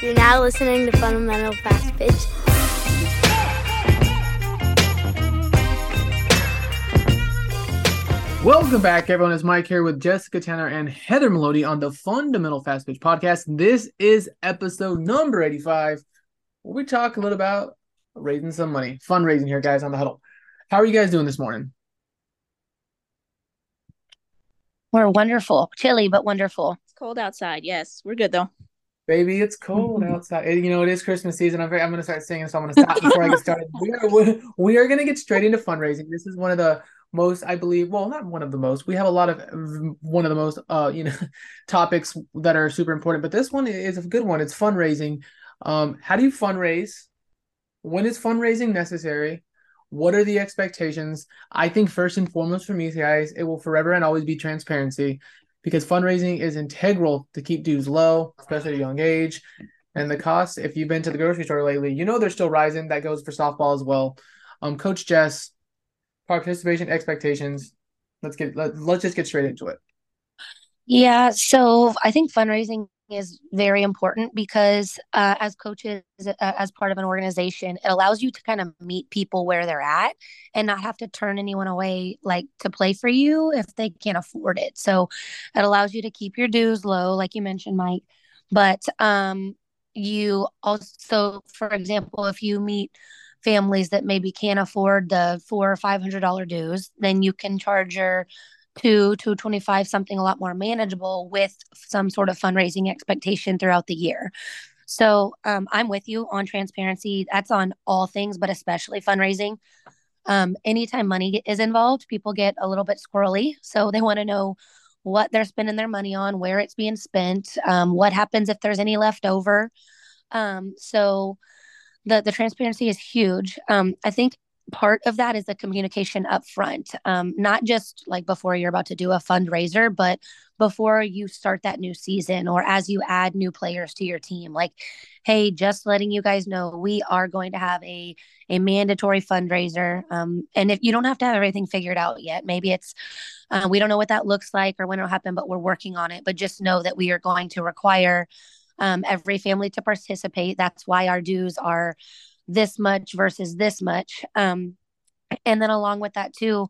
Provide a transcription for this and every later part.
You're now listening to Fundamental Fast Pitch. Welcome back, everyone. It's Mike here with Jessica Tanner and Heather Melody on the Fundamental Fast Pitch podcast. This is episode number 85, where we talk a little about raising some money, fundraising here, guys, on the huddle. How are you guys doing this morning? We're wonderful. Chilly, but wonderful. It's cold outside. Yes, we're good though. Baby, it's cold outside. You know, it is Christmas season. I'm, very, I'm going to start singing, so I'm going to stop before I get started. We are, we are going to get straight into fundraising. This is one of the most, I believe, well, not one of the most. We have a lot of one of the most, uh, you know, topics that are super important. But this one is a good one. It's fundraising. Um, how do you fundraise? When is fundraising necessary? What are the expectations? I think first and foremost for me, guys, it will forever and always be transparency because fundraising is integral to keep dues low, especially at a young age. And the cost, if you've been to the grocery store lately, you know they're still rising. That goes for softball as well. Um, Coach Jess, participation expectations. Let's get let, let's just get straight into it. Yeah, so I think fundraising is very important because uh, as coaches uh, as part of an organization it allows you to kind of meet people where they're at and not have to turn anyone away like to play for you if they can't afford it. So it allows you to keep your dues low like you mentioned mike. But um you also for example if you meet families that maybe can't afford the four or five hundred dollar dues then you can charge your to to 25 something a lot more manageable with some sort of fundraising expectation throughout the year. So um, i'm with you on transparency. That's on all things but especially fundraising. Um, anytime money is involved people get a little bit squirrely so they want to know what they're spending their money on where it's being spent um, what happens if there's any left over. Um, so the the transparency is huge. Um, i think part of that is the communication up front um, not just like before you're about to do a fundraiser but before you start that new season or as you add new players to your team. Like hey just letting you guys know we are going to have a a mandatory fundraiser um, and if you don't have to have everything figured out yet. Maybe it's uh, we don't know what that looks like or when it'll happen but we're working on it. But just know that we are going to require um, every family to participate. That's why our dues are this much versus this much. Um, and then along with that too,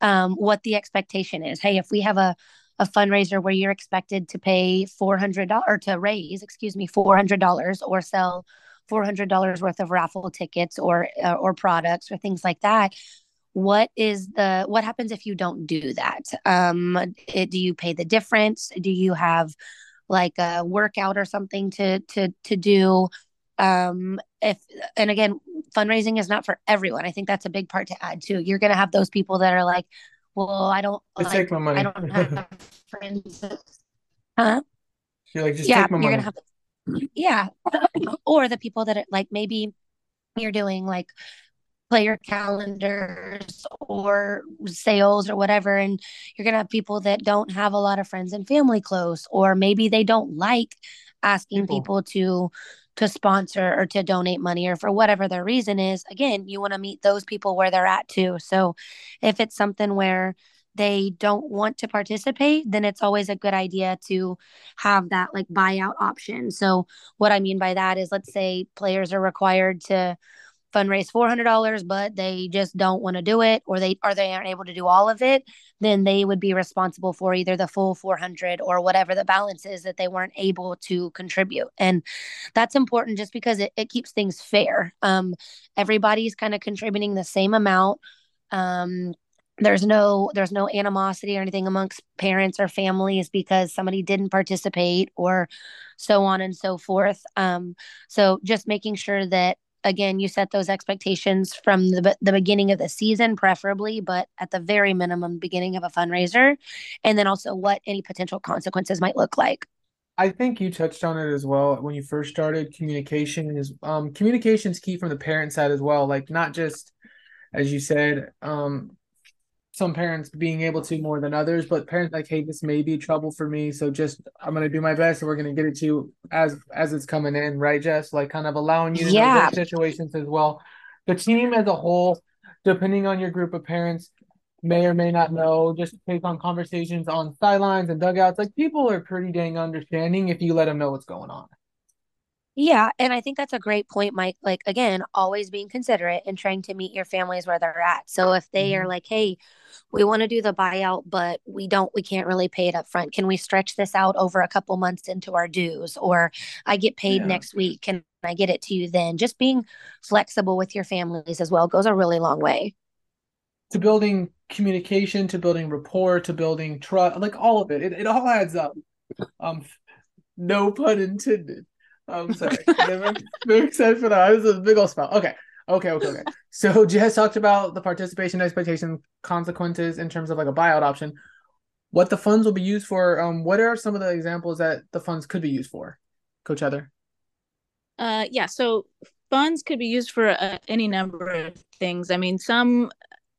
um, what the expectation is. Hey, if we have a a fundraiser where you're expected to pay four hundred dollars or to raise, excuse me, four hundred dollars or sell four hundred dollars worth of raffle tickets or uh, or products or things like that. What is the what happens if you don't do that? Um, it, do you pay the difference? Do you have like a workout or something to to to do? Um if and again fundraising is not for everyone. I think that's a big part to add too. You're going to have those people that are like well i don't just like, take my money. I don't have friends huh? You're like just yeah, take my you're money. gonna have yeah. Or the people that are like maybe you're doing like player calendars or sales or whatever and you're going to have people that don't have a lot of friends and family close or maybe they don't like asking people, people to to sponsor or to donate money or for whatever their reason is again you want to meet those people where they're at too. So if it's something where they don't want to participate then it's always a good idea to have that like buyout option. So what i mean by that is let's say players are required to fundraise $400 but they just don't want to do it or they or they aren't able to do all of it then they would be responsible for either the full 400 or whatever the balance is that they weren't able to contribute. And that's important just because it, it keeps things fair. Um, everybody's kind of contributing the same amount. Um, there's no there's no animosity or anything amongst parents or families because somebody didn't participate or so on and so forth. Um, so just making sure that again you set those expectations from the, the beginning of the season preferably but at the very minimum beginning of a fundraiser and then also what any potential consequences might look like I think you touched on it as well when you first started. Communication is um communication is key from the parent side as well. Like not just as you said, um some parents being able to more than others, but parents like, hey, this may be trouble for me. So just I'm gonna do my best and we're gonna get it to you as as it's coming in, right, Jess? Like kind of allowing you to yeah. know situations as well. The team as a whole, depending on your group of parents, may or may not know, just take on conversations on sidelines and dugouts. Like people are pretty dang understanding if you let them know what's going on. Yeah, and I think that's a great point, Mike. Like again, always being considerate and trying to meet your families where they're at. So if they Mm-hmm. are like, "Hey, we want to do the buyout, but we don't we can't really pay it up front. Can we stretch this out over a couple months into our dues or I get paid Yeah. next week, can I get it to you then?" Just being flexible with your families as well goes a really long way. To building communication, to building rapport, to building trust, like all of it. It it all adds up. Um, no pun intended. I'm sorry. very, very excited for that. This is a big old spell. Okay. Okay, okay, okay. So Jess talked about the participation expectation consequences in terms of like a buyout option. What the funds will be used for. Um, what are some of the examples that the funds could be used for? Coach Heather. Uh, yeah. So funds could be used for uh, any number of things. I mean, some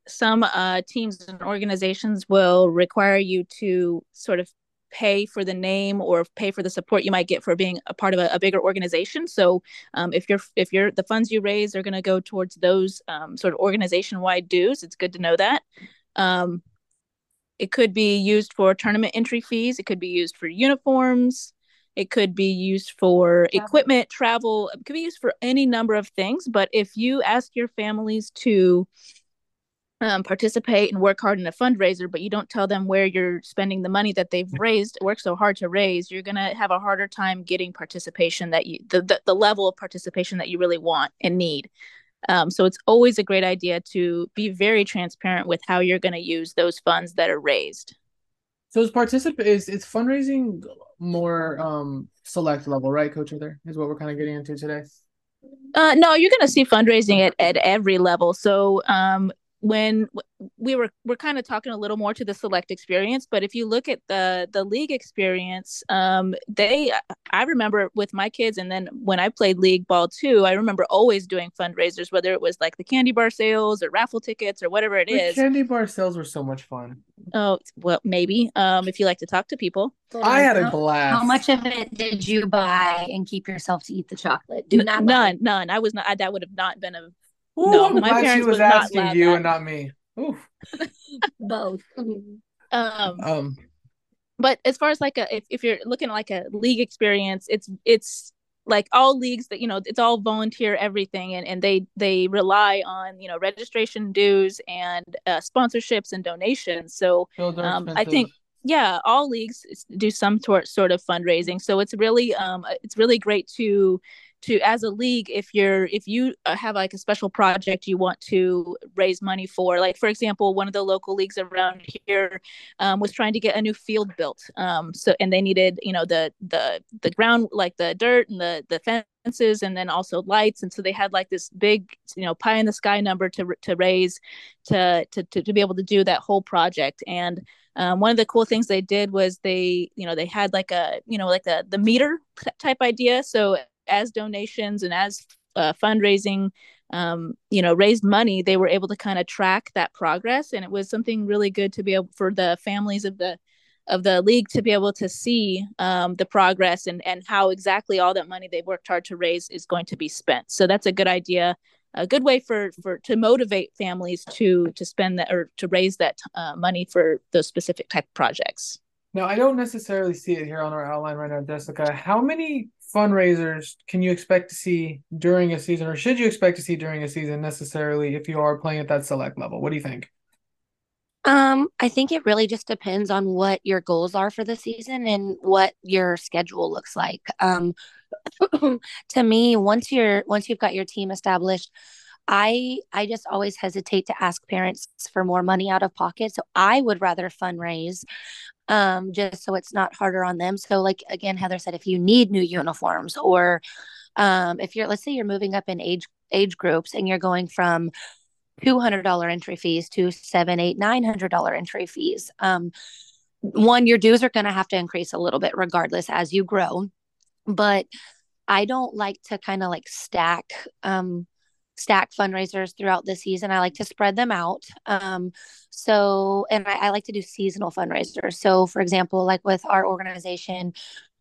some uh, teams and organizations will require you to sort of pay for the name or pay for the support you might get for being a part of a, a bigger organization. So um, if you're if you're the funds you raise are going to go towards those um, sort of organization wide dues, it's good to know that. Um, it could be used for tournament entry fees. It could be used for uniforms. It could be used for Travel. equipment, travel. It could be used for any number of things. But if you ask your families to um, participate and work hard in a fundraiser, but you don't tell them where you're spending the money that they've raised, worked so hard to raise, you're gonna have a harder time getting participation that you the the, the level of participation that you really want and need. Um, so it's always a great idea to be very transparent with how you're going to use those funds that are raised. So is participate is it's fundraising more um select level, right, Coach Heather? Is what we're kind of getting into today. Uh, no, you're going to see fundraising at, at every level. So um, when we were we're kind of talking a little more to the select experience but if you look at the the league experience um they i remember with my kids and then when i played league ball too i remember always doing fundraisers whether it was like the candy bar sales or raffle tickets or whatever it The is candy bar sales were so much fun. oh well maybe um if you like to talk to people I had a How- blast. How much of it did you buy and keep yourself to eat the chocolate? Do not buy. none none i was not I, that would have not been a Ooh, No, my glad she parents was asking you and not me. Both. um Um, but as far as like a if, if you're looking at like a league experience it's it's like all leagues that you know it's all volunteer everything and, and they they rely on you know registration dues and uh, sponsorships and donations. So um, i think yeah all leagues do some sort sort of fundraising. So it's really um it's really great to to as a league if you're if you uh, have like a special project you want to raise money for like for example one of the local leagues around here um, was trying to get a new field built um so and they needed you know the the the ground like the dirt and the the fences and then also lights and so they had like this big you know pie in the sky number to to raise to to to, to be able to do that whole project and um, one of the cool things they did was they you know they had like a you know like the the meter type idea so as donations and as uh, fundraising um, you know raised money they were able to kind of track that progress. And it was something really good to be able for the families of the of the league to be able to see um, the progress and and how exactly all that money they've worked hard to raise is going to be spent. So that's a good idea a good way for for to motivate families to to spend that or to raise that uh, money for those specific type of projects. Now, I don't necessarily see it here on our outline right now, Jessica. How many fundraisers can you expect to see during a season, or should you expect to see during a season necessarily if you are playing at that select level? What do you think? Um, I think it really just depends on what your goals are for the season and what your schedule looks like. Um, to me, once you're once you've got your team established, I I just always hesitate to ask parents for more money out of pocket. So I would rather fundraise um just so it's not harder on them. So like again, Heather said if you need new uniforms or um if you're let's say you're moving up in age age groups and you're going from two hundred dollar entry fees to seven, eight, nine hundred dollar entry fees. Um, one, your dues are going to have to increase a little bit regardless as you grow, but I don't like to kind of like stack um stack fundraisers throughout the season. I like to spread them out. Um, so and I, I like to do seasonal fundraisers. So for example, like with our organization,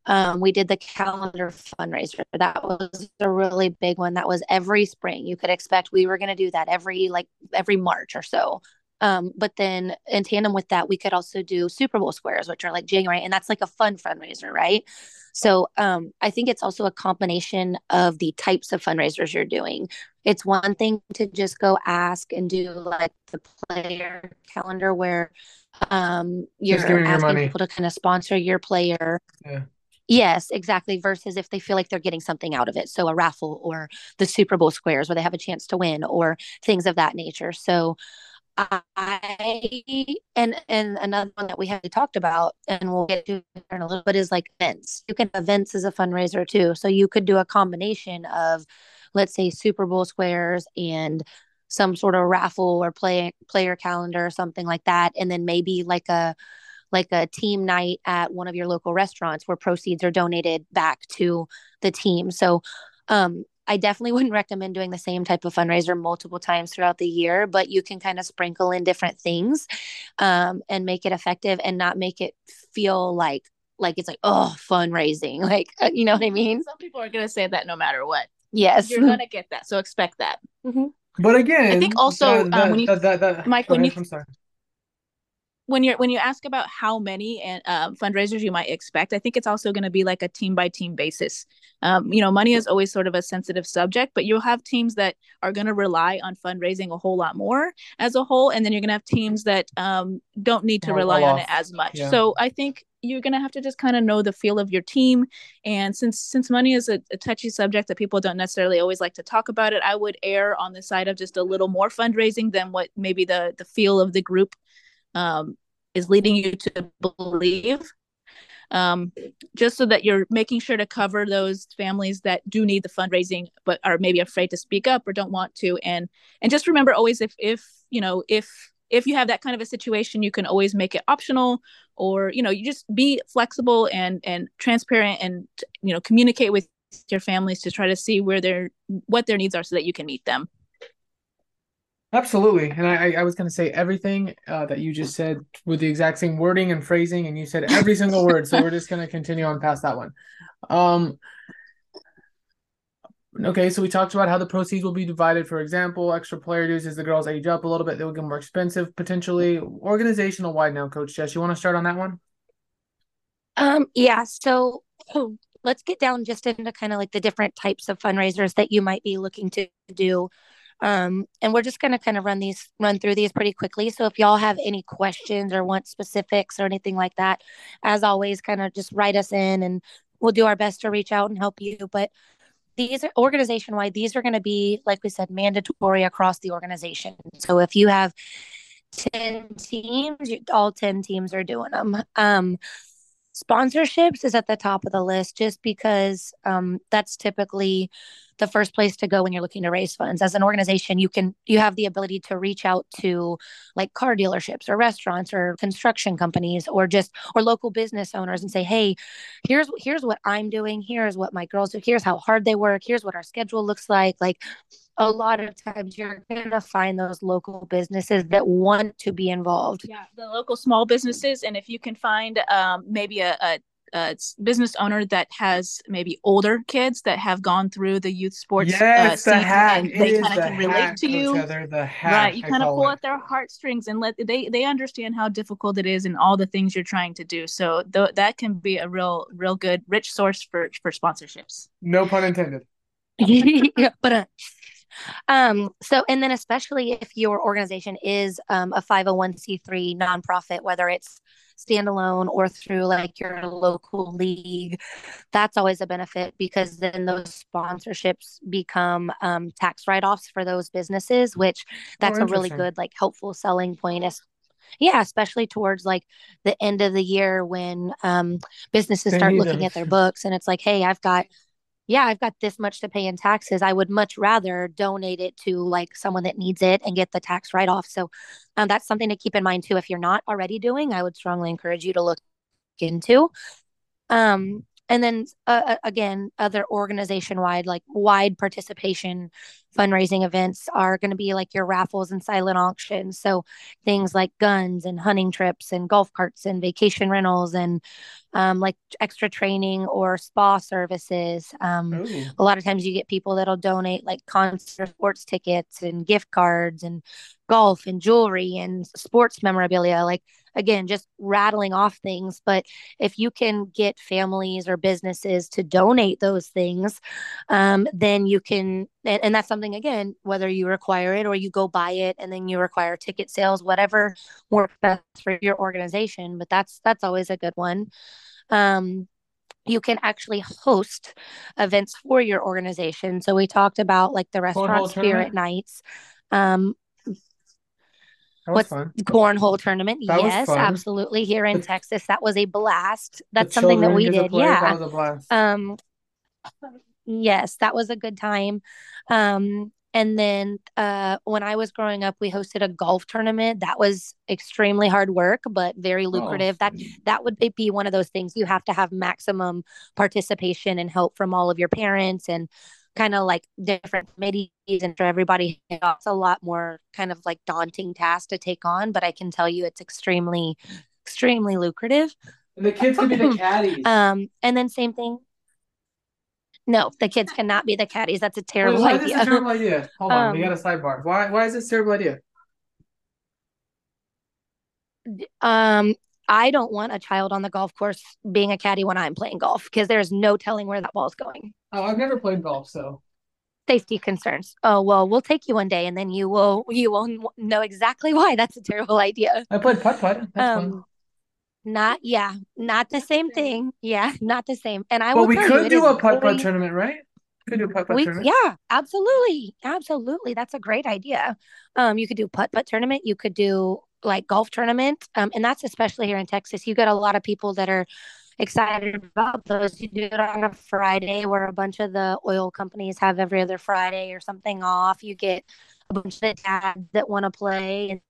um, we did the calendar fundraiser. That was a really big one. That was every spring. You could expect we were going to do that every like every March or so. Um, but then in tandem with that, we could also do Super Bowl squares, which are like January, and that's like a fun fundraiser, right? So um, I think it's also a combination of the types of fundraisers you're doing. It's one thing to just go ask and do like the player calendar where um, you're asking people to kind of sponsor your player. Yeah. Yes, exactly. Versus if they feel like they're getting something out of it. So a raffle or the Super Bowl squares where they have a chance to win or things of that nature. So I and and another one that we haven't talked about, and we'll get to in a little bit is like events. You can have events as a fundraiser too. So you could do a combination of, let's say, Super Bowl squares and some sort of raffle or play player calendar or something like that, and then maybe like a like a team night at one of your local restaurants where proceeds are donated back to the team. So um, I definitely wouldn't recommend doing the same type of fundraiser multiple times throughout the year, but you can kind of sprinkle in different things um, and make it effective and not make it feel like like it's like oh fundraising like uh, you know what I mean. Some people are gonna say that no matter what. Yes, you're gonna get that, so expect that. Mm-hmm. But again, I think also the, the, um, when you, the, the, Mike, when ahead, you I'm sorry when you're when you ask about how many and uh, fundraisers you might expect, I think it's also going to be like a team by team basis. Um, you know, money is always sort of a sensitive subject, but you'll have teams that are going to rely on fundraising a whole lot more as a whole, and then you're going to have teams that um, don't need to rely on it as much. Yeah. So I think you're to have to just kind of know the feel of your team. And since since money is a, a, touchy subject that people don't necessarily always like to talk about it i would err on the side of just a little more fundraising than what maybe the the feel of the group um, is leading you to believe. Um, just so that you're making sure to cover those families that do need the fundraising but are maybe afraid to speak up or don't want to. And and just remember always if if you know if if you have that kind of a situation you can always make it optional or you know you just be flexible and and transparent and you know communicate with your families to try to see where their what their needs are so that you can meet them Absolutely. And I, I was going to say everything uh, that you just said with the exact same wording and phrasing, and you said every single word. So we're just going to continue on past that one. Um, okay, so we talked about how the proceeds will be divided. For example, extra player dues as the girls age up a little bit, they will get more expensive potentially. Organizational wide now, Coach Jess. You want to start on that one? Um, yeah. So let's get down just into kind of like the different types of fundraisers that you might be looking to do um, and we're just going to kind of run these, run through these pretty quickly. So if y'all have any questions or want specifics or anything like that, as always, kind of just write us in and we'll do our best to reach out and help you. But these are organization wide, these are going to be, like we said, mandatory across the organization. So if you have 10 teams, all 10 teams are doing them. Um, sponsorships is at the top of the list just because um, that's typically the first place to go when you're looking to raise funds. As an organization you can you have the ability to reach out to like car dealerships or restaurants or construction companies or just or local business owners and say hey here's here's what i'm doing. Here's what my girls do. Here's how hard they work. Here's what our schedule looks like. Like a lot of times you're going to find those local businesses that want to be involved. Yeah, the local small businesses. And if you can find um, maybe a, a, a, business owner that has maybe older kids that have gone through the youth sports uh, yes, uh, the hack. and they kind of can relate to you. the hack, right. You kind of pull it. at their heartstrings and let they, they understand how difficult it is and all the things you're trying to do. So th- that can be a real, real good, rich source for, for sponsorships. No pun intended. yeah, but uh, um, so, and then especially if your organization is um, a 501c3 nonprofit, whether it's standalone or through like your local league, that's always a benefit because then those sponsorships become um, tax write offs for those businesses, which that's oh, a really good, like, helpful selling point as yeah especially towards like the end of the year when um businesses start looking at their books and it's like hey i've got yeah, I've got this much to pay in taxes. I would much rather donate it to like someone that needs it and get the tax write off. So um, that's something to keep in mind too. If you're not already doing, I would strongly encourage you to look into. Um, and then uh, uh again other organization wide like wide participation fundraising events are going to be like your raffles and silent auctions. So things like guns and hunting trips and golf carts and vacation rentals and um, like extra training or spa services. Um, a lot of times you get people that'll donate like concert sports tickets and gift cards and golf and jewelry and sports memorabilia. Like again, just rattling off things. But if you can get families or businesses to donate those things, um, then you can, and, and that's something, again, whether you require it or you go buy it and then you require ticket sales, whatever works best for your organization. But that's, that's always a good one. Um, you can actually host events for your organization. So we talked about like the restaurant spirit nights. Um, What's fun. cornhole tournament? That yes, absolutely. Here in the, Texas, that was a blast. That's something that we did. Yeah. Um, yes, that was a good time. Um, and then uh, when I was growing up, we hosted a golf tournament. That was extremely hard work, but very lucrative. That that would be one of those things you have to have maximum participation and help from all of your parents and kind of like different committees and for everybody it's a lot more kind of like daunting task to take on but i can tell you it's extremely extremely lucrative. And the kids can be the caddies. Um and then same thing. No the kids cannot be the caddies. That's a terrible Wait, why idea is a terrible idea? Hold on um, we got a sidebar. Why why is this a terrible idea? um I don't want a child on the golf course being a caddy when I'm playing golf because there's no telling where that ball's going. Oh, I've never played golf, so safety concerns. Oh well, we'll take you one day, and then you will you will know exactly why. That's a terrible idea. I played putt putt. That's um, fun. Not yeah, not the same thing. Yeah, not the same. And I well, will. we could you, do a putt putt tournament, right? Could do putt putt tournament. Yeah, absolutely, absolutely. That's a great idea. Um, you could do putt putt tournament. You could do like golf tournament. Um, and that's especially here in Texas. You get a lot of people that are excited about those. You do it on a Friday where a bunch of the oil companies have every other Friday or something off. You get a bunch of the dads that want to play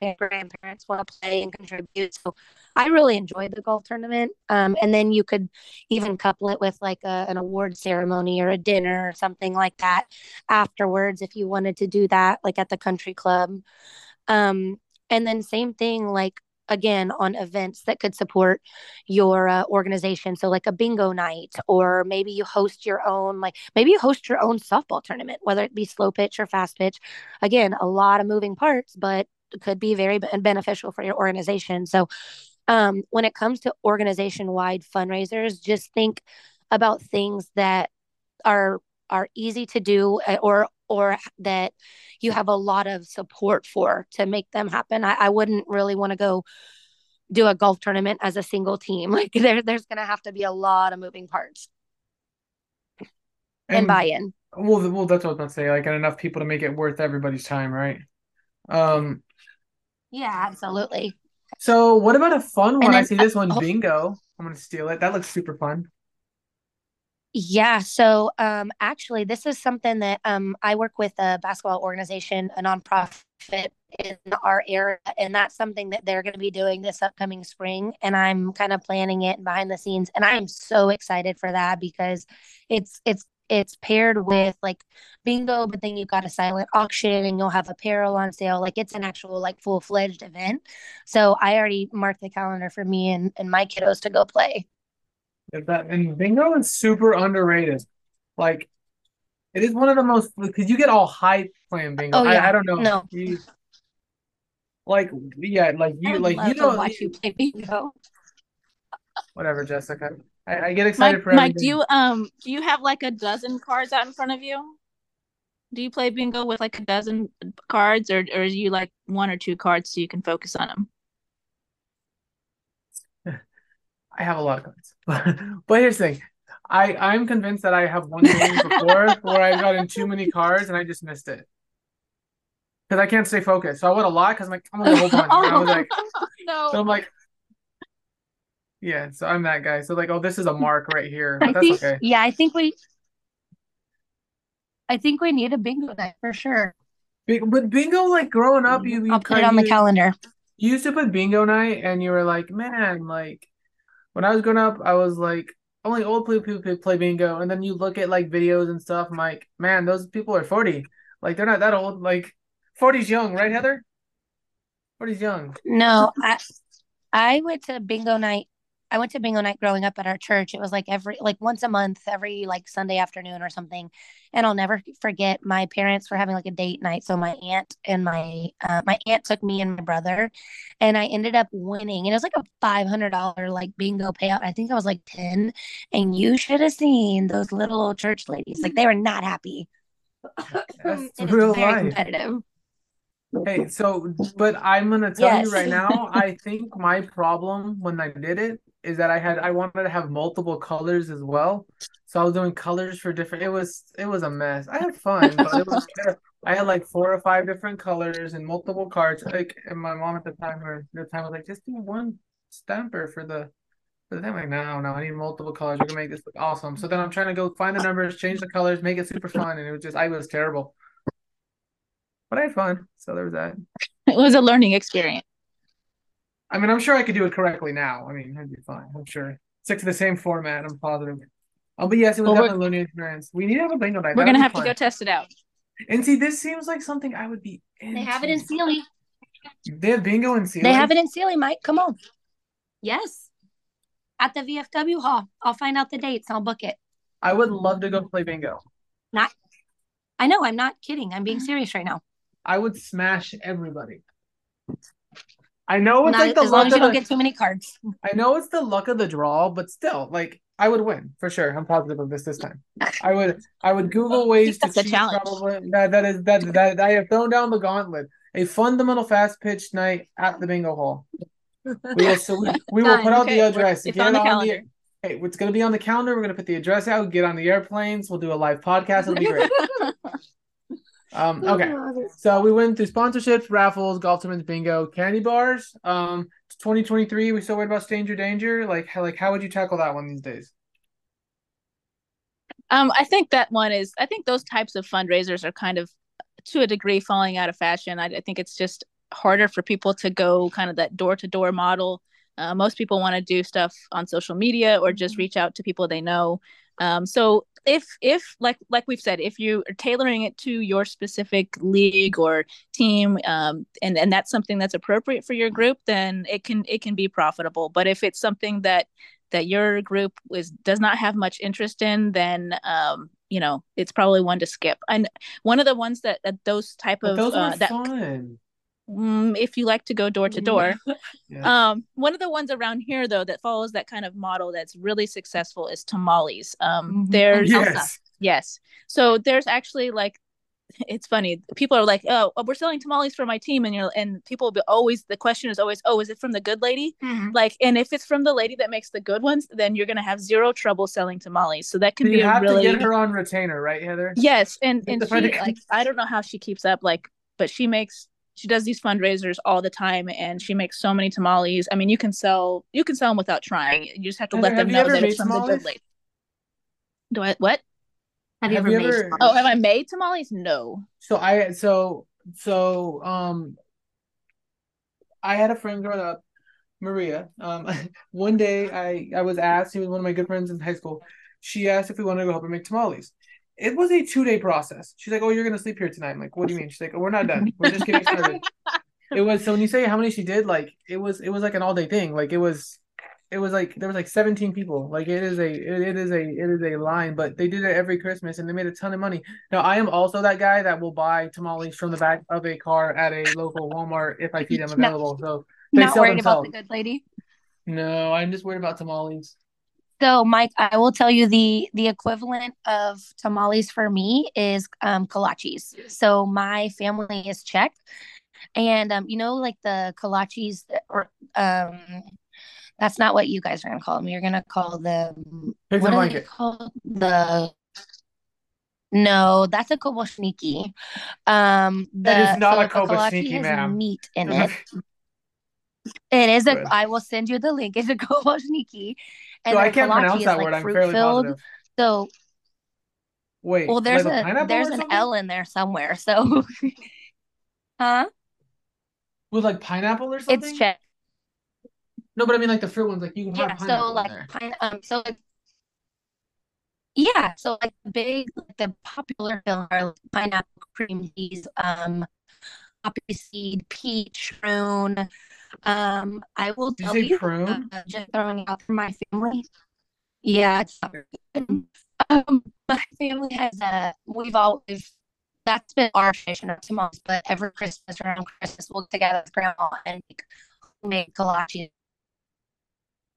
and grandparents want to play and contribute. So I really enjoyed the golf tournament. Um, and then you could even couple it with like a, an award ceremony or a dinner or something like that afterwards if you wanted to do that, like at the country club. Um, and then same thing, like again on events that could support your uh, organization. So like a bingo night or maybe you host your own like maybe you host your own softball tournament whether it be slow pitch or fast pitch. Again a lot of moving parts but could be very beneficial for your organization. So um, when it comes to organization wide fundraisers just think about things that are are easy to do eh, or or that you have a lot of support for to make them happen. I, I wouldn't really want to go do a golf tournament as a single team. Like there, there's going to have to be a lot of moving parts and, and buy-in. Well, well, that's what I was about to say. Like, and enough people to make it worth everybody's time, right? Um. Yeah, absolutely. So, what about a fun one? Then, I see this one, uh, bingo. I'm gonna steal it. That looks super fun. Yeah. So um, actually, this is something that um, I work with a basketball organization, a nonprofit in our area, and that's something that they're going to be doing this upcoming spring. And I'm kind of planning it behind the scenes, and I am so excited for that because it's it's it's paired with like bingo, but then you've got a silent auction and you'll have apparel on sale. Like it's an actual like full fledged event. So I already marked the calendar for me and, and my kiddos to go play. If that and bingo is super underrated. Like it is one of the most because you get all hype playing bingo. Oh, yeah. I, I don't know. No. You, like yeah, like you like you know watch you play bingo. Whatever, Jessica. I, I get excited Mike, for everything. Mike, do you um do you have like a dozen cards out in front of you? Do you play bingo with like a dozen cards, or or is you like one or two cards so you can focus on them? I have a lot of cards. but here's the thing. I, I'm convinced that I have one game before where I got in too many cards and I just missed it. Because I can't stay focused. So I went a lot because I'm like, I'm gonna hold on. I was like, oh, no. So I'm like, yeah, so I'm that guy. So like, oh, this is a mark right here. But I that's think, okay. Yeah, I think we I think we need a bingo night for sure. But bingo, like growing up, mm-hmm. you, you I'll put it on the calendar. You used to put bingo night, and you were like, man, like when I was growing up, I was like only old people play, play bingo, and then you look at like videos and stuff. I'm like, man, those people are forty. Like they're not that old. Like 40's young, right, Heather? 40's young. No, I I went to bingo night I went to bingo night growing up at our church. It was like every like once a month, every like Sunday afternoon or something. And I'll never forget my parents were having like a date night. So my aunt and my uh, my aunt took me and my brother, and I ended up winning. And it was like a five hundred dollar like bingo payout. I think I was like ten, and you should have seen those little old church ladies. Like they were not happy. That's real life. competitive. Hey, so but I'm gonna tell Yes. you right now, I think my problem when I did it is that I had I wanted to have multiple colors as well. So I was doing colors for different it was it was a mess. I had fun, but it was I had like four or five different colors and multiple cards. Like and my mom at the time or the time was like, just do one stamper for the for the thing. I'm like, no, no, I need multiple colors. We're gonna make this look awesome. So then I'm trying to go find the numbers, change the colors, make it super fun, and it was just I was terrible. But I had fun, so there was that. It was a learning experience. I mean, I'm sure I could do it correctly now. I mean, it'd be fine. I'm sure. Stick to the same format. I'm positive. Oh, but yes, it was Well, we're- definitely a learning experience. We need to have a bingo night. We're That gonna have be to go test it out. And see, this seems like something I would be. They have it in into. Sealy. They have bingo in Sealy. They have it in Sealy, Mike. Come on. Yes. At the VFW hall. I'll find out the dates. I'll book it. I would love to go play bingo. Not. I know. I'm not kidding. I'm being serious right now. I would smash everybody. I know it's Not, like the as long luck as you of don't the, get too many cards. I know it's the luck of the draw, but still, like I would win for sure. I'm positive of this this time. I would I would Google ways to cheat. challenge. Probably that that is that that I have thrown down the gauntlet. A fundamental fast pitch night at the bingo hall. We will we, will put out Okay, the address. it's Get on the on calendar. Hey, it's gonna be on the calendar. We're gonna put the address out. Get on the airplanes. We'll do a live podcast. It'll be great. Um, okay. So we went through sponsorships, raffles, golf tournaments, bingo, candy bars. Um, 2023. We still worried about stranger danger. Like, how, like, how would you tackle that one these days? Um, I think that one is. I think those types of fundraisers are kind of, to a degree, falling out of fashion. I, I think it's just harder for people to go kind of that door to door model. Uh, most people want to do stuff on social media or just reach out to people they know. Um, so if if like like we've said, if you are tailoring it to your specific league or team, um, and and that's something that's appropriate for your group, then it can it can be profitable. But if it's something that that your group is does not have much interest in, then um, you know it's probably one to skip. And one of the ones that, that those type But of those uh, that fun. Mm, if you like to go door to door. Um, one of the ones around here though that follows that kind of model that's really successful is tamales. Um, Mhm. there's yes. yes, so there's actually like it's funny. People are like, "Oh, we're selling tamales for my team," and you're and people will be always the question is always, "Oh, is it from the good lady?" Like, and if it's from the lady that makes the good ones, then you're gonna have zero trouble selling tamales. So that can So be you have really to get her on retainer, right, Heather? Yes, and and she like I don't know how she keeps up like, but she makes she does these fundraisers all the time, and she makes so many tamales. I mean, you can sell you can sell them without trying. You just have to Heather, let have them know that made it's from the good lady. Do I what? Have you Have ever you made ever- Oh, have I made tamales? No. So I so so um I had a friend growing up, Maria. Um one day I I was asked, he was one of my good friends in high school. She asked if we wanted to go help her make tamales. It was a two day process. She's like, Oh, you're gonna sleep here tonight. I'm like, what do you mean? She's like, Oh, we're not done. We're just getting started. it was so when you say how many she did, like it was it was like an all day thing. Like it was it was like there was like 17 people. Like it is a it, it is a it is a line, but they did it every Christmas and they made a ton of money. Now I am also that guy that will buy tamales from the back of a car at a local Walmart if I see them available. So they Not sell worried about the good lady. No, I'm just worried about tamales. So, Mike, I will tell you the the equivalent of tamales for me is um, kolaches. So my family is Czech, and um, you know, like the kolaches, or um, that's not what you guys are gonna call them. You're gonna call them Pigs what and are they called? The no, that's a koboshniki. Um, the That is not so a koboshniki, has ma'am. meat in it. It is Good. a. I will send you the link. It's a koboshniki, and so I can't pronounce that like word. I'm fruit fairly filled. positive. So, Wait, well, there's like a pineapple there's an something? L in there somewhere. So, huh? with like pineapple or something? It's Czech. No, but I mean like the fruit ones, like you can have Yeah, so like pine, um, so like yeah, so like the big, like the popular fillers are like pineapple cream cheese, um, poppy seed, peach, prune. Um, I will you tell you, prune? uh, just throwing out for my family. Yeah, it's not very good. Um, my family has a, we've always, that's been our tradition of tamales, but every Christmas around Christmas, we'll get together with grandma and make homemade kolaches.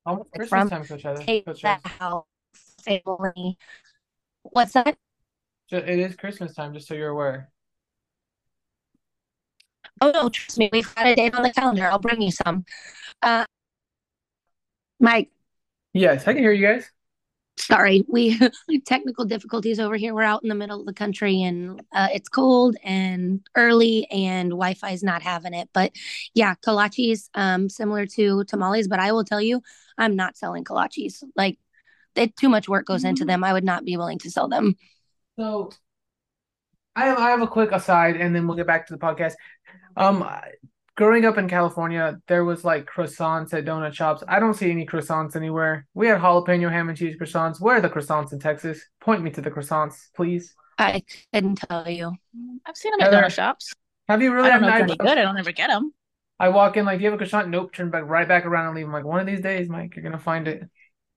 Almost Christmas from time, Coach Heather. Take Coach that house, family. What's that? It is Christmas time, just so you're aware. Oh no, trust me, we've got a date on the calendar. I'll bring you some. Uh, Mike, Yes, I can hear you guys. sorry, we technical difficulties over here. We're out in the middle of the country and uh, it's cold and early and Wi-Fi is not having it. But yeah, kolaches, um, similar to tamales. But I will tell you, I'm not selling kolaches. Like, it, too much work goes into them. I would not be willing to sell them. So I have I have a quick aside, and then we'll get back to the podcast. Um, growing up in California, there was like croissants at donut shops. I don't see any croissants anywhere. We had jalapeno ham and cheese croissants. Where are the croissants in Texas? Point me to the croissants, please. I couldn't tell you. I've seen them at donut shops. Have you really? I don't know if they're any good. I don't ever get them. I walk in like, do you have a croissant? Nope. Turn back right back around and leave. I'm like, one of these days, Mike, you're gonna find it.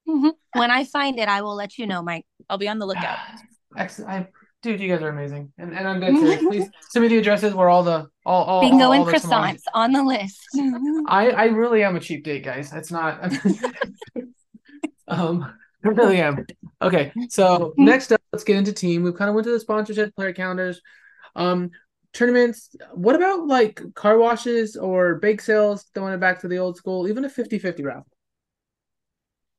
Mhm. When I find it, I will let you know, Mike. I'll be on the lookout. Excellent. I, dude, you guys are amazing. And and I'm dead serious. Please send me the addresses where all the all all Bingo all, and all the tamales- croissants on the list. I I really am a cheap date, guys. It's not. um, I really am. Okay, so next up, let's get into team. We've kind of went to the sponsorship, player calendars, um, tournaments. What about like car washes or bake sales? Throwing it back to the old school, even a 50-50 raffle.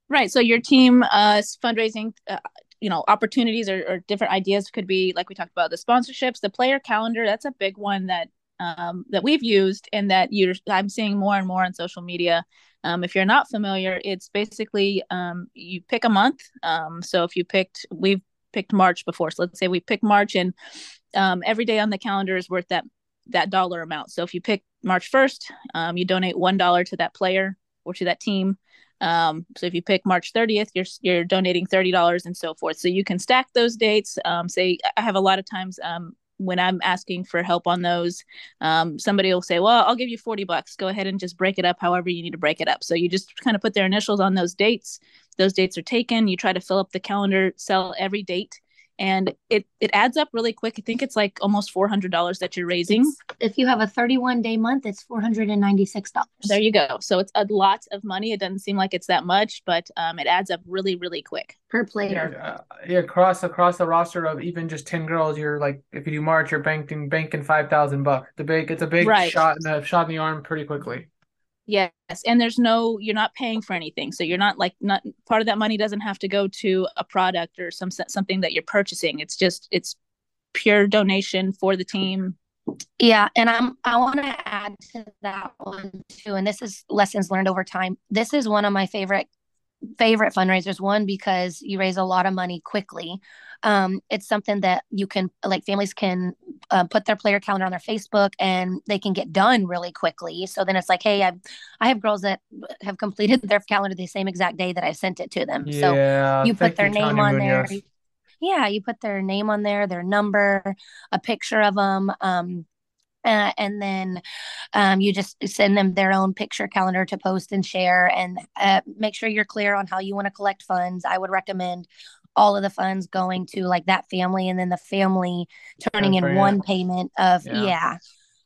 Right. So your team uh fundraising uh, you know opportunities or, or different ideas could be like we talked about the sponsorships, the player calendar. That's a big one that um, that we've used and that you're I'm seeing more and more on social media. Um, if you're not familiar, it's basically um, you pick a month. Um, so if you picked, we've picked March before. So let's say we pick March, and um, every day on the calendar is worth that that dollar amount. So if you pick March 1st, um, you donate one dollar to that player or to that team. Um, so if you pick March 30th, you're you're donating thirty dollars and so forth. So you can stack those dates. Um, say I have a lot of times um, when I'm asking for help on those, um, somebody will say, "Well, I'll give you forty bucks. Go ahead and just break it up however you need to break it up." So you just kind of put their initials on those dates. Those dates are taken. You try to fill up the calendar, sell every date, and it it adds up really quick. I think it's like almost four hundred dollars that you're raising. if you have a 31 day month, it's $496. There you go. So it's a lot of money. It doesn't seem like it's that much, but um, it adds up really, really quick. per Yeah, player. uh, yeah, across across the roster of even just ten girls, you're like if you do March, you're banking banking five thousand bucks. The big, it's a big Right. shot in the shot in the arm pretty quickly. Yes, and there's no you're not paying for anything. So you're not like not part of that money doesn't have to go to a product or some something that you're purchasing. It's just it's pure donation for the team. Yeah, and I'm I want to add to that one too. And this is lessons learned over time. This is one of my favorite favorite fundraisers. One because you raise a lot of money quickly. Um, it's something that you can like families can uh, put their player calendar on their Facebook and they can get done really quickly. So then it's like, hey, I I have girls that have completed their calendar the same exact day that I sent it to them. So you put their you, name Tanya on there. Yeah, you put their name on there, their number, a picture of them, um, uh, and then um, you just send them their own picture calendar to post and share, and uh, make sure you're clear on how you want to collect funds. I would recommend all of the funds going to like that family, and then the family turning in it. one payment of Yeah. yeah.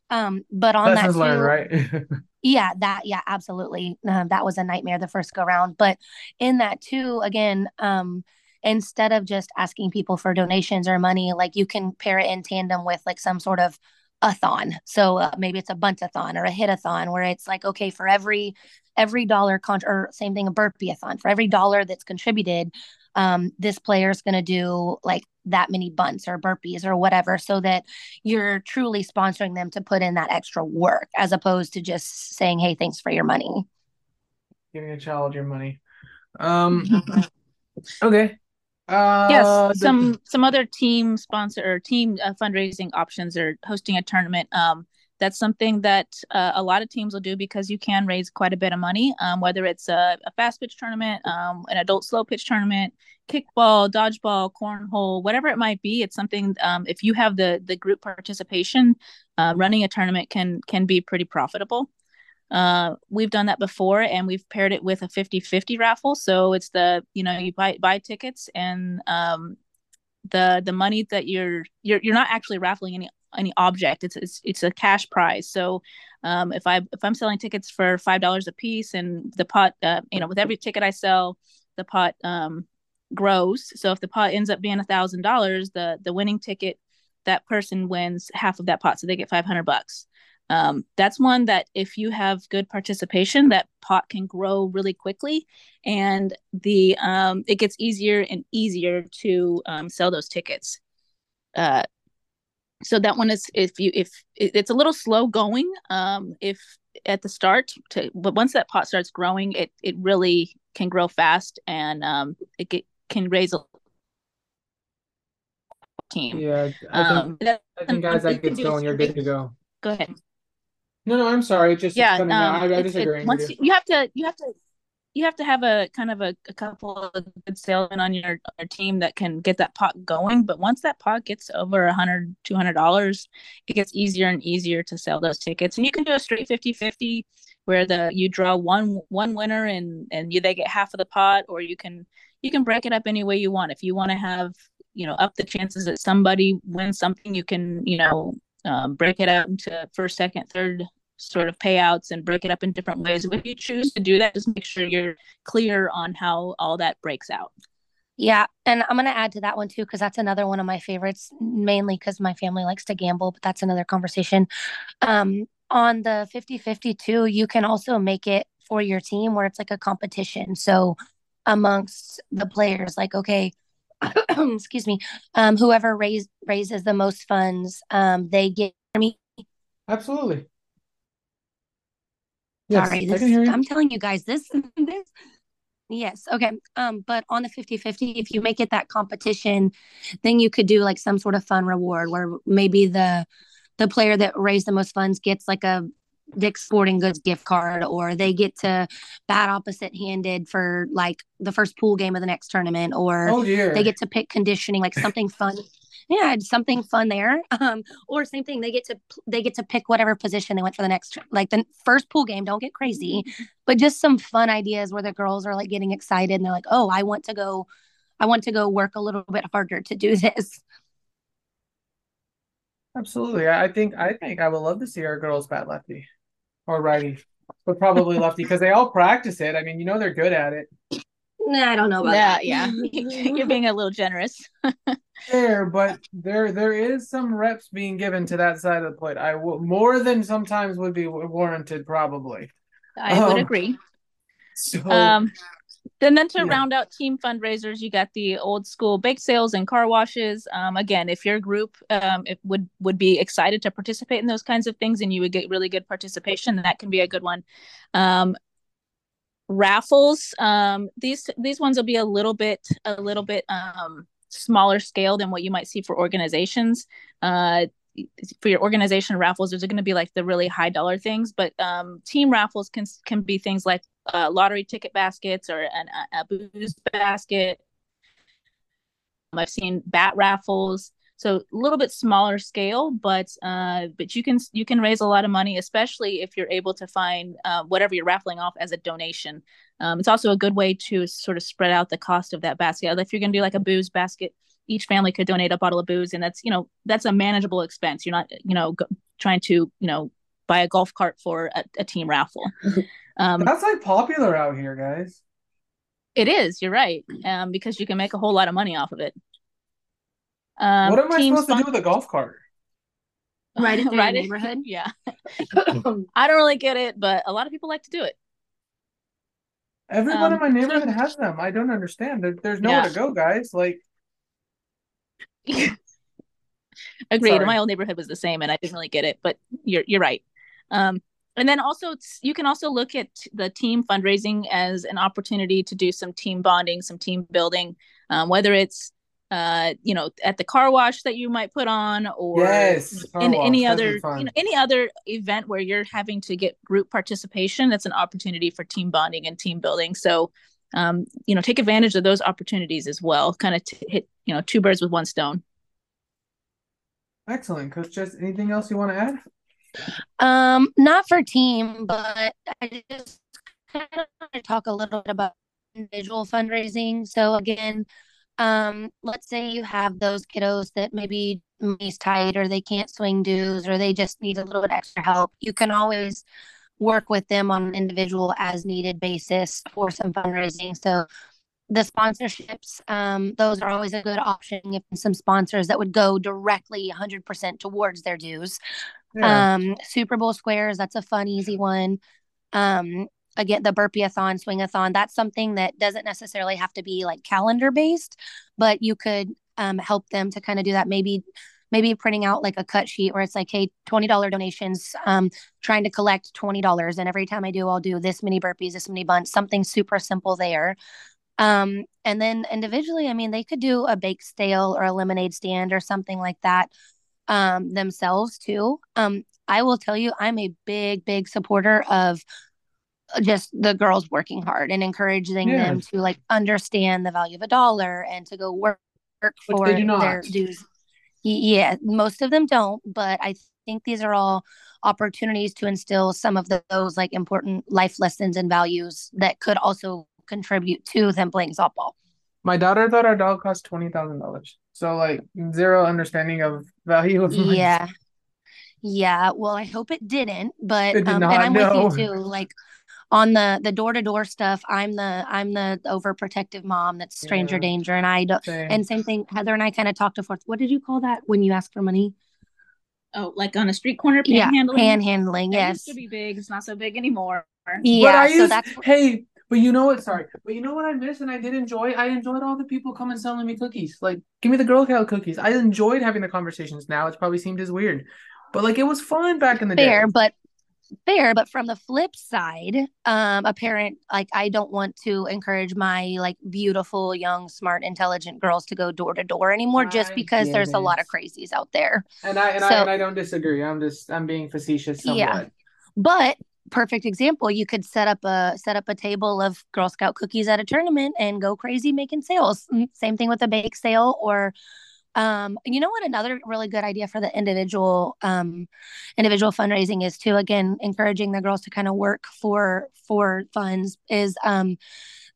Um, but on Lessons that learned, right? yeah, that yeah, absolutely. Um, that was a nightmare the first go round. But in that too, again, um, instead of just asking people for donations or money, like you can pair it in tandem with like some sort of a thon. So uh, maybe it's a buntathon or a hit-a-thon where it's like, okay, for every every dollar con or same thing, a burpee-a-thon. For every dollar that's contributed, um, this player is going to do like that many bunts or burpees or whatever, so that you're truly sponsoring them to put in that extra work as opposed to just saying, hey, thanks for your money. Giving a child your money. Um. Okay. Uh. yes, the- some some other team sponsor or team uh, fundraising options or hosting a tournament. Um, that's something that uh, a lot of teams will do because you can raise quite a bit of money, um, whether it's a, a, fast pitch tournament, um, an adult slow pitch tournament, kickball, dodgeball, cornhole, whatever it might be. It's something um, if you have the the group participation, uh, running a tournament can can be pretty profitable. Uh, we've done that before, and we've paired it with a 50-50 raffle. So it's the you know you buy buy tickets and um, the the money that you're you're you're not actually raffling any any object. It's it's it's a cash prize. So um, if I if I'm selling tickets for five dollars a piece, and the pot, uh, you know, with every ticket I sell, the pot um, grows. So if the pot ends up being a thousand dollars, the the winning ticket, that person wins half of that pot, so they get five hundred bucks. Um, that's one that if you have good participation, that pot can grow really quickly, and the um, it gets easier and easier to um, sell those tickets. Uh, so that one is if you if it's a little slow going um if at the start to but once that pot starts growing it it really can grow fast and um it get, can raise a team. Yeah i think, um, I think guys that gets going you're good to go. Go ahead. No no i'm sorry just yeah um, I, I disagree once you. you have to you have to you have to have a kind of a, a couple of good salesmen on your, on your team that can get that pot going. But once that pot gets over a hundred, two hundred dollars, it gets easier and easier to sell those tickets. And you can do a straight 50-50 where the you draw one one winner and and you they get half of the pot, or you can you can break it up any way you want. If you want to have you know up the chances that somebody wins something, you can you know um, break it up into first, second, third sort of payouts and break it up in different ways. If you choose to do that, just make sure you're clear on how all that breaks out. Yeah. And I'm going to add to that one too, because that's another one of my favorites, mainly because my family likes to gamble, but that's another conversation. Um, on the 50 52, you can also make it for your team where it's like a competition. So amongst the players, like, okay, excuse me, um, whoever raise, raises the most funds, um, they get me. Absolutely. Yes, Sorry, this, I'm telling you guys this this Yes. Okay. Um, but on the 50-50, if you make it that competition, then you could do like some sort of fun reward where maybe the the player that raised the most funds gets like a Dick's Sporting Goods gift card, or they get to bat opposite handed for like the first pool game of the next tournament, or oh, they get to pick conditioning, like something fun yeah, something fun there. Um, or same thing, they get to they get to pick whatever position they went for the next like the first pool game. Don't get crazy, but just some fun ideas where the girls are like getting excited and they're like, oh, I want to go, I want to go work a little bit harder to do this. Absolutely, I think I think I would love to see our girls bat lefty or righty, but probably lefty because they all practice it. I mean, you know, they're good at it. Nah, I don't know about yeah, that. Yeah, you're being a little generous. there, but there there is some reps being given to that side of the plate. I will more than sometimes would be warranted, probably. I um, would agree. So, um, and then to yeah. round out team fundraisers, you got the old school bake sales and car washes. Um, again, if your group um, it would would be excited to participate in those kinds of things, and you would get really good participation, that can be a good one. Um, raffles um these these ones will be a little bit a little bit um smaller scale than what you might see for organizations. Uh for your organization raffles there's going to be like the really high dollar things but um team raffles can can be things like uh, lottery ticket baskets or an, a booze basket. I've seen bat raffles so a little bit smaller scale but uh, but you can you can raise a lot of money especially if you're able to find uh, whatever you're raffling off as a donation. Um, it's also a good way to sort of spread out the cost of that basket. If you're going to do like a booze basket each family could donate a bottle of booze and that's you know that's a manageable expense. You're not you know go, trying to you know buy a golf cart for a, a team raffle. Um, that's like popular out here guys. It is you're right um, because you can make a whole lot of money off of it um, what am I supposed fun- to do with a golf cart? Right in right neighborhood. yeah. I don't really get it, but a lot of people like to do it. Everyone um, in my neighborhood has them. I don't understand. There, there's nowhere yeah. to go, guys. Like, agreed. Sorry. My old neighborhood was the same, and I didn't really get it. But you're you're right. Um, and then also, you can also look at the team fundraising as an opportunity to do some team bonding, some team building, um, whether it's uh you know at the car wash that you might put on or Yes, in wash, any that'd other you know any other event where you're having to get group participation that's an opportunity for team bonding and team building so um you know take advantage of those opportunities as well kind of t- hit you know two birds with one stone Excellent, Coach Jess. Anything else you want to add? Um, not for team, but I just kind of want to talk a little bit about individual fundraising. So again, um, let's say you have those kiddos that maybe money's tight or they can't swing dues or they just need a little bit extra help. You can always work with them on an individual as needed basis for some fundraising. So the sponsorships, um, those are always a good option. If some sponsors that would go directly 100% towards their dues. Yeah. Um, Super Bowl squares, that's a fun, easy one. Um, again, the burpee-a-thon, swing-a-thon, that's something that doesn't necessarily have to be like calendar based, but you could um, help them to kind of do that. Maybe, maybe printing out like a cut sheet where it's like, hey, twenty dollar donations, um, trying to collect twenty dollars, and every time I do, I'll do this many burpees, this many bunts, something super simple there. Um, and then individually, I mean, they could do a bake sale or a lemonade stand or something like that um, themselves too. Um, I will tell you, I'm a big, big supporter of just the girls working hard and encouraging Yeah. them to like understand the value of a dollar and to go work, work for their dues. Yeah, most of them don't, but I think these are all opportunities to instill some of the, those like important life lessons and values that could also contribute to them playing softball. My daughter thought our dog cost twenty thousand dollars. So like zero understanding of value of money. Yeah. Yeah, well, I hope it didn't, but It did um, and I'm with you too. Like on the the door to door stuff, I'm the I'm the overprotective mom that's stranger Yeah. danger, and I don't. Same. And same thing, Heather and I kind of talked to forth. What did you call that when you ask for money? oh like on a street corner Yeah, panhandling panhandling. That Yes. used to be big it's not so big anymore But Yeah. I So used, that's hey, but you know what? Sorry, but you know what I miss and I did enjoy. I enjoyed all the people coming selling me cookies. Like, give me the Girl Scout cookies. I enjoyed having the conversations. Now it's probably seemed as weird, but like it was fun back in the day. fair, but fair. But from the flip side, um, a parent like I don't want to encourage my like beautiful, young, smart, intelligent girls to go door to door anymore, just because get there's a lot of crazies out there. And I and I and I don't disagree. I'm just I'm being facetious somewhat. Yeah. But perfect example, you could set up a set up a table of Girl Scout cookies at a tournament and go crazy making sales. Mm, Same thing with a bake sale or um you know what another really good idea for the individual um individual fundraising is too again encouraging the girls to kind of work for for funds is um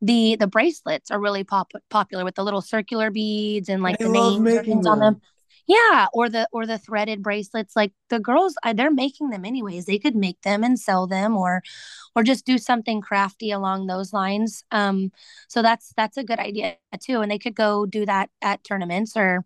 the the bracelets are really pop- popular with the little circular beads and like I the names on them. Yeah, or the or the threaded bracelets. Like the girls, they're making them anyways. They could make them and sell them, or or just do something crafty along those lines. Um, so that's that's a good idea too. And they could go do that at tournaments or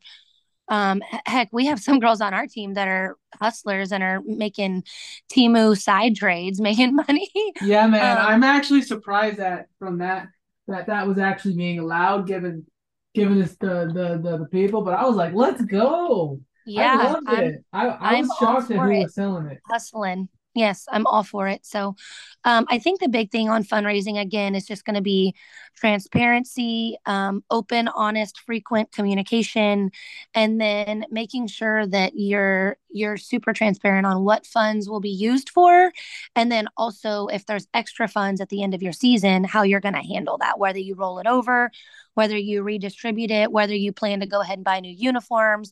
um heck we have some girls on our team that are hustlers and are making Temu side trades making money Yeah, man. Um, I'm actually surprised that from that that that was actually being allowed given given us the the the, the people. But I was like, let's go. I yeah loved I'm it. I I I'm was shocked at who was selling it. hustling. Yes, I'm all for it. So, um, I think the big thing on fundraising again is just going to be transparency, um, open, honest, frequent communication, and then making sure that you're you're super transparent on what funds will be used for, and then also if there's extra funds at the end of your season, how you're going to handle that. Whether you roll it over, whether you redistribute it, whether you plan to go ahead and buy new uniforms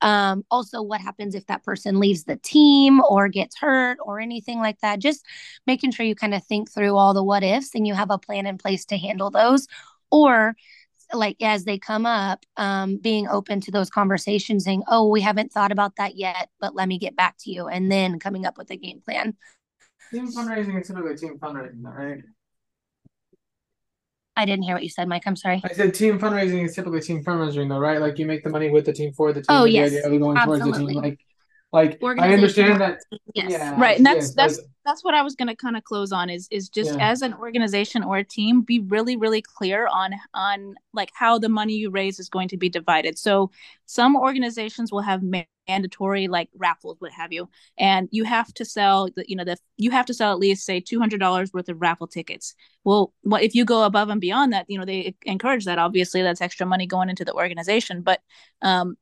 um also what happens if that person leaves the team or gets hurt or anything like that? Just making sure you kind of think through all the what ifs and you have a plan in place to handle those. Or like as they come up um being open to those conversations saying oh we haven't thought about that yet but let me get back to you and then coming up with a game plan. Team fundraising is typically team fundraising, right? I didn't hear what you said mike i'm sorry I said team fundraising is typically team fundraising, though, right? Like you make the money with the team for the team. Oh, with the yes. idea of going towards the team. Like Like I understand that. Yes. Yeah, right and that's yes, that's like- that's what i was going to kind of close on is is just Yeah. as an organization or a team be really really clear on on like how the money you raise is going to be divided so some organizations will have mandatory like raffles what have you and you have to sell the you know the you have to sell at least say $200 worth of raffle tickets well what if you go above and beyond that you know they encourage that obviously that's extra money going into the organization but um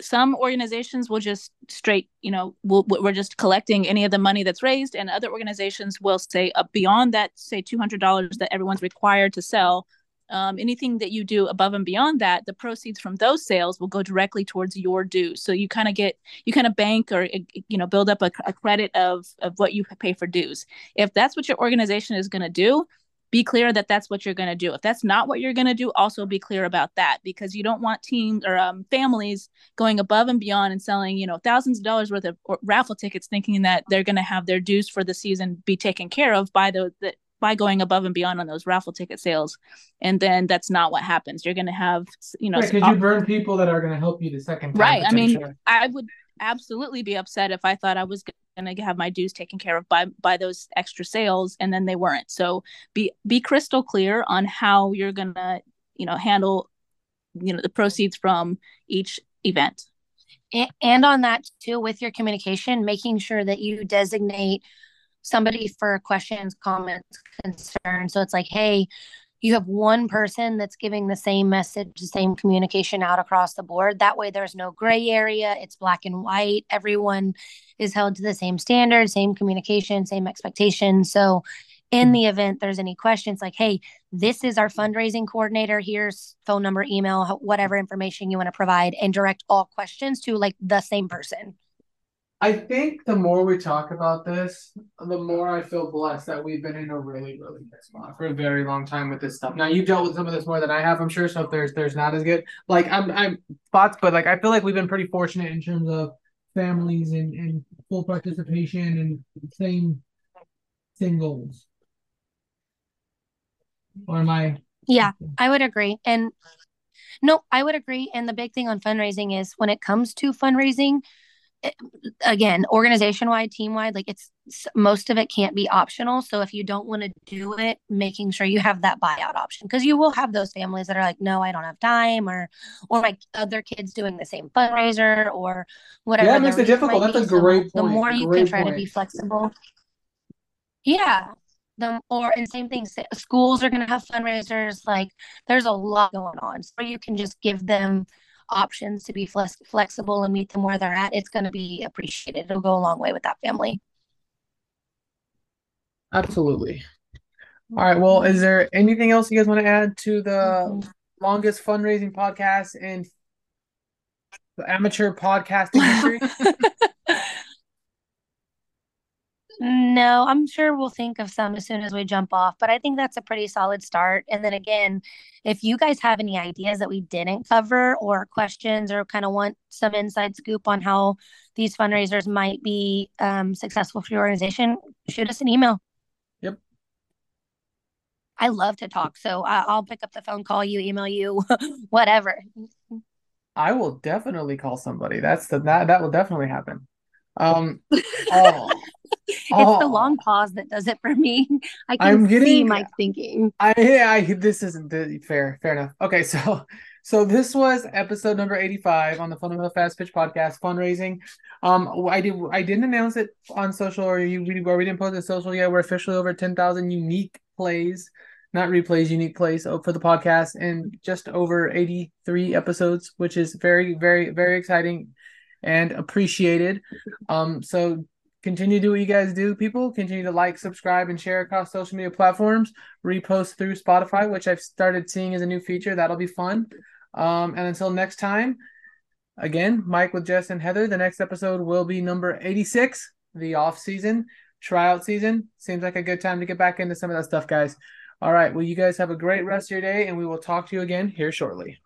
some organizations will just straight you know we'll, we're just collecting any of the money that's raised and other organizations will say uh, beyond that say $200 that everyone's required to sell. Um, anything that you do above and beyond that the proceeds from those sales will go directly towards your dues. So you kind of get you kind of bank or you know build up a, a credit of of what you pay for dues. If that's what your organization is going to do be clear that that's what you're going to do. If that's not what you're going to do also be clear about that because you don't want teams or um, families going above and beyond and selling you know thousands of dollars worth of raffle tickets thinking that they're going to have their dues for the season be taken care of by the, the by going above and beyond on those raffle ticket sales. And then that's not what happens. You're going to have you know because you burn people that are going to help you the second time. right i mean i would absolutely be upset if i thought i was going to have my dues taken care of by by those extra sales and then they weren't. So be be crystal clear on how you're going to you know handle you know the proceeds from each event. And on that too with your communication making sure that you designate somebody for questions comments concerns. So it's like hey you have one person that's giving the same message the same communication out across the board. That way there's no gray area. It's black and white. Everyone is held to the same standard same communication same expectations so in hmm. the event there's any questions like hey this is our fundraising coordinator. Here's phone number email whatever information you want to provide and direct all questions to like the same person I think the more we talk about this, the more I feel blessed that we've been in a really, really good spot for a very long time with this stuff. Now you've dealt with some of this more than I have, I'm sure. So if there's there's not as good, like I'm I'm thoughts, but like I feel like we've been pretty fortunate in terms of families and and full participation and same same goals. Or am I? Yeah, I would agree. And no, I would agree. And the big thing on fundraising is when it comes to fundraising, again, organization wide, team wide, like it's most of it can't be optional. So if you don't want to do it, making sure you have that buyout option because you will have those families that are like, no, I don't have time, or or my other kids doing the same fundraiser or whatever. Yeah, the makes it difficult. That's a. So great The more you can Great try to be flexible. Yeah. The, or and same thing, schools are going to have fundraisers. Like there's a lot going on, so you can just give them options to be flex- flexible and meet them where they're at. It's going to be appreciated. It'll go a long way with that family. Absolutely. All right. Well, is there anything else you guys want to add to the Mhm. longest fundraising podcast and the amateur podcasting history? No, I'm sure we'll think of some as soon as we jump off, but I think that's a pretty solid start. And then again, if you guys have any ideas that we didn't cover or questions or kind of want some inside scoop on how these fundraisers might be um, successful for your organization, shoot us an email. Yep. I love to talk, so I- I'll pick up the phone, call you, email you, whatever. I will definitely call somebody. That's the that that will definitely happen. Um. Oh. It's Oh. the long pause that does it for me. I can I'm see getting- Mike thinking. I I this isn't the, fair. Fair enough. Okay, so so this was episode number 85 on the Fundamental Fast Pitch podcast fundraising. Um I did I didn't announce it on social or you we or we didn't post it social yet. We're officially over 10,000 unique plays, not replays, unique plays for the podcast and just over 83 episodes, which is very very very exciting and appreciated. Um so continue to do what you guys do, people. Continue to like, subscribe, and share across social media platforms. Repost through Spotify, which I've started seeing as a new feature. That'll be fun. Um, and until next time, again, Mike with Jess and Heather. The next episode will be number 86, the off season, tryout season. Seems like a good time to get back into some of that stuff, guys. All right. Well, you guys have a great rest of your day, and we will talk to you again here shortly.